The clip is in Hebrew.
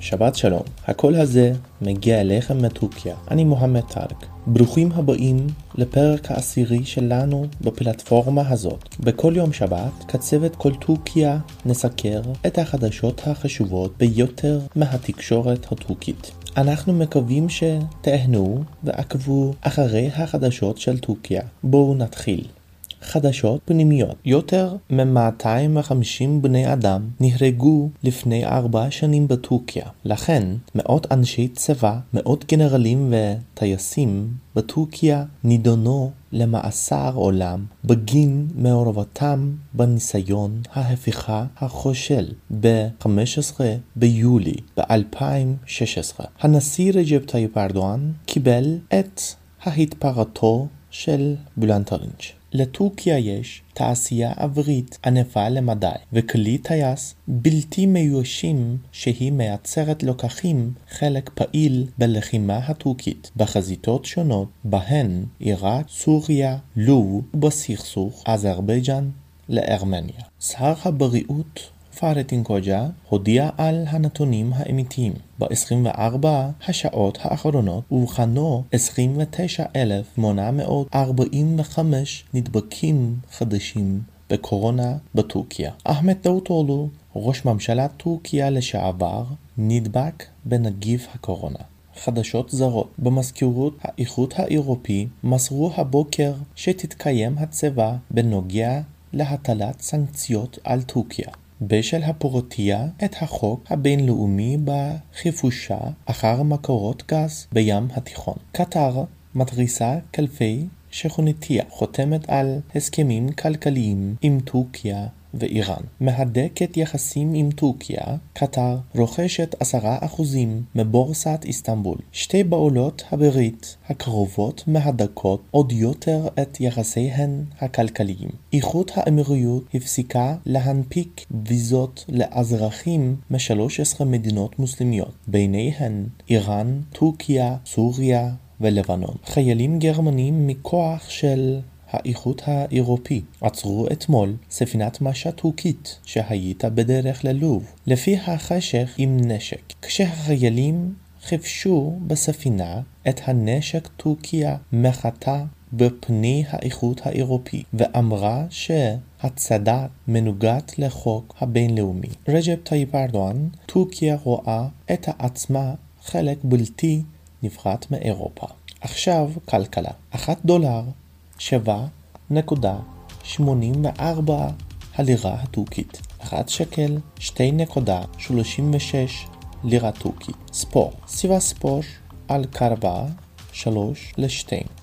שבת שלום, הקול הזה מגיע אליכם מטורקיה, אני מוחמד טארק. ברוכים הבאים לפרק העשירי שלנו בפלטפורמה הזאת. בכל יום שבת, כצוות כל טורקיה נסקר את החדשות החשובות ביותר מהתקשורת הטורקית. אנחנו מקווים שתהנו ועקבו אחרי החדשות של טורקיה. בואו נתחיל. חדשות פנימיות יותר מ-250 בני אדם נהרגו לפני ארבע שנים בטורקיה. לכן, מאות אנשי צבא, מאות גנרלים וטייסים בטורקיה נידונו למאסר עולם בגין מעורבותם בניסיון ההפיכה הכושל ב-15 ביולי ב-2016. הנשיא רג'ב טייפ ארדואן קיבל את ההתפרעתו של בולנטרינץ'. לטורקיה יש תעשייה אווירית ענפה למדי וכלי טייס בלתי מיושים שהיא מייצרת לקחים חלק פעיל בלחימה הטורקית בחזיתות שונות בהן עיראק, סוריה, לוב ובסכסוך אזרבייג'אן לארמניה. שר הבריאות פארטין קוג'ה הודיע על הנתונים האמיתיים. ב-24 השעות האחרונות אובחנו 29,845 נדבקים חדשים בקורונה בטורקיה. אחמד דאוטולו, ראש ממשלת טורקיה לשעבר, נדבק בנגיף הקורונה. חדשות זרות במזכירות האיחוד האירופי מסרו הבוקר שתתקיים הצבא בנוגע להטלת סנקציות על טורקיה. בשל הפורטיה את החוק הבינלאומי בחיפושה אחר מקורות גז בים התיכון. קטר מתריסה קלפי שכונתיה חותמת על הסכמים כלכליים עם טורקיה ואיראן. מהדקת יחסים עם טורקיה, קטר רוכשת עשרה אחוזים מבורסת איסטנבול. שתי בעולות הברית הקרובות מהדקות עוד יותר את יחסיהן הכלכליים. איחוד האמירויות הפסיקה להנפיק ויזות לאזרחים מ-13 מדינות מוסלמיות, ביניהן איראן, טורקיה, סוריה ולבנון. חיילים גרמנים מכוח של האיחוד האירופי עצרו אתמול ספינת משט טורקית שהייתה בדרך ללוב, לפי החשד עם נשק. כשהחיילים חיפשו בספינה את הנשק טורקיה מחתה בפני האיחוד האירופי ואמרה שהצעד מנוגד לחוק הבינלאומי. רג'ב טייפ ארדואן, טורקיה רואה את עצמה חלק בלתי נפרד מאירופה. עכשיו כלכלה. אחת דולר שווה נקודה שמונים וארבע הלירה הטורקית. אחת שקל שתי נקודה שלושים ושש לירה טורקית. ספורט סיבה ספורט על קרבה שלוש לשתיים.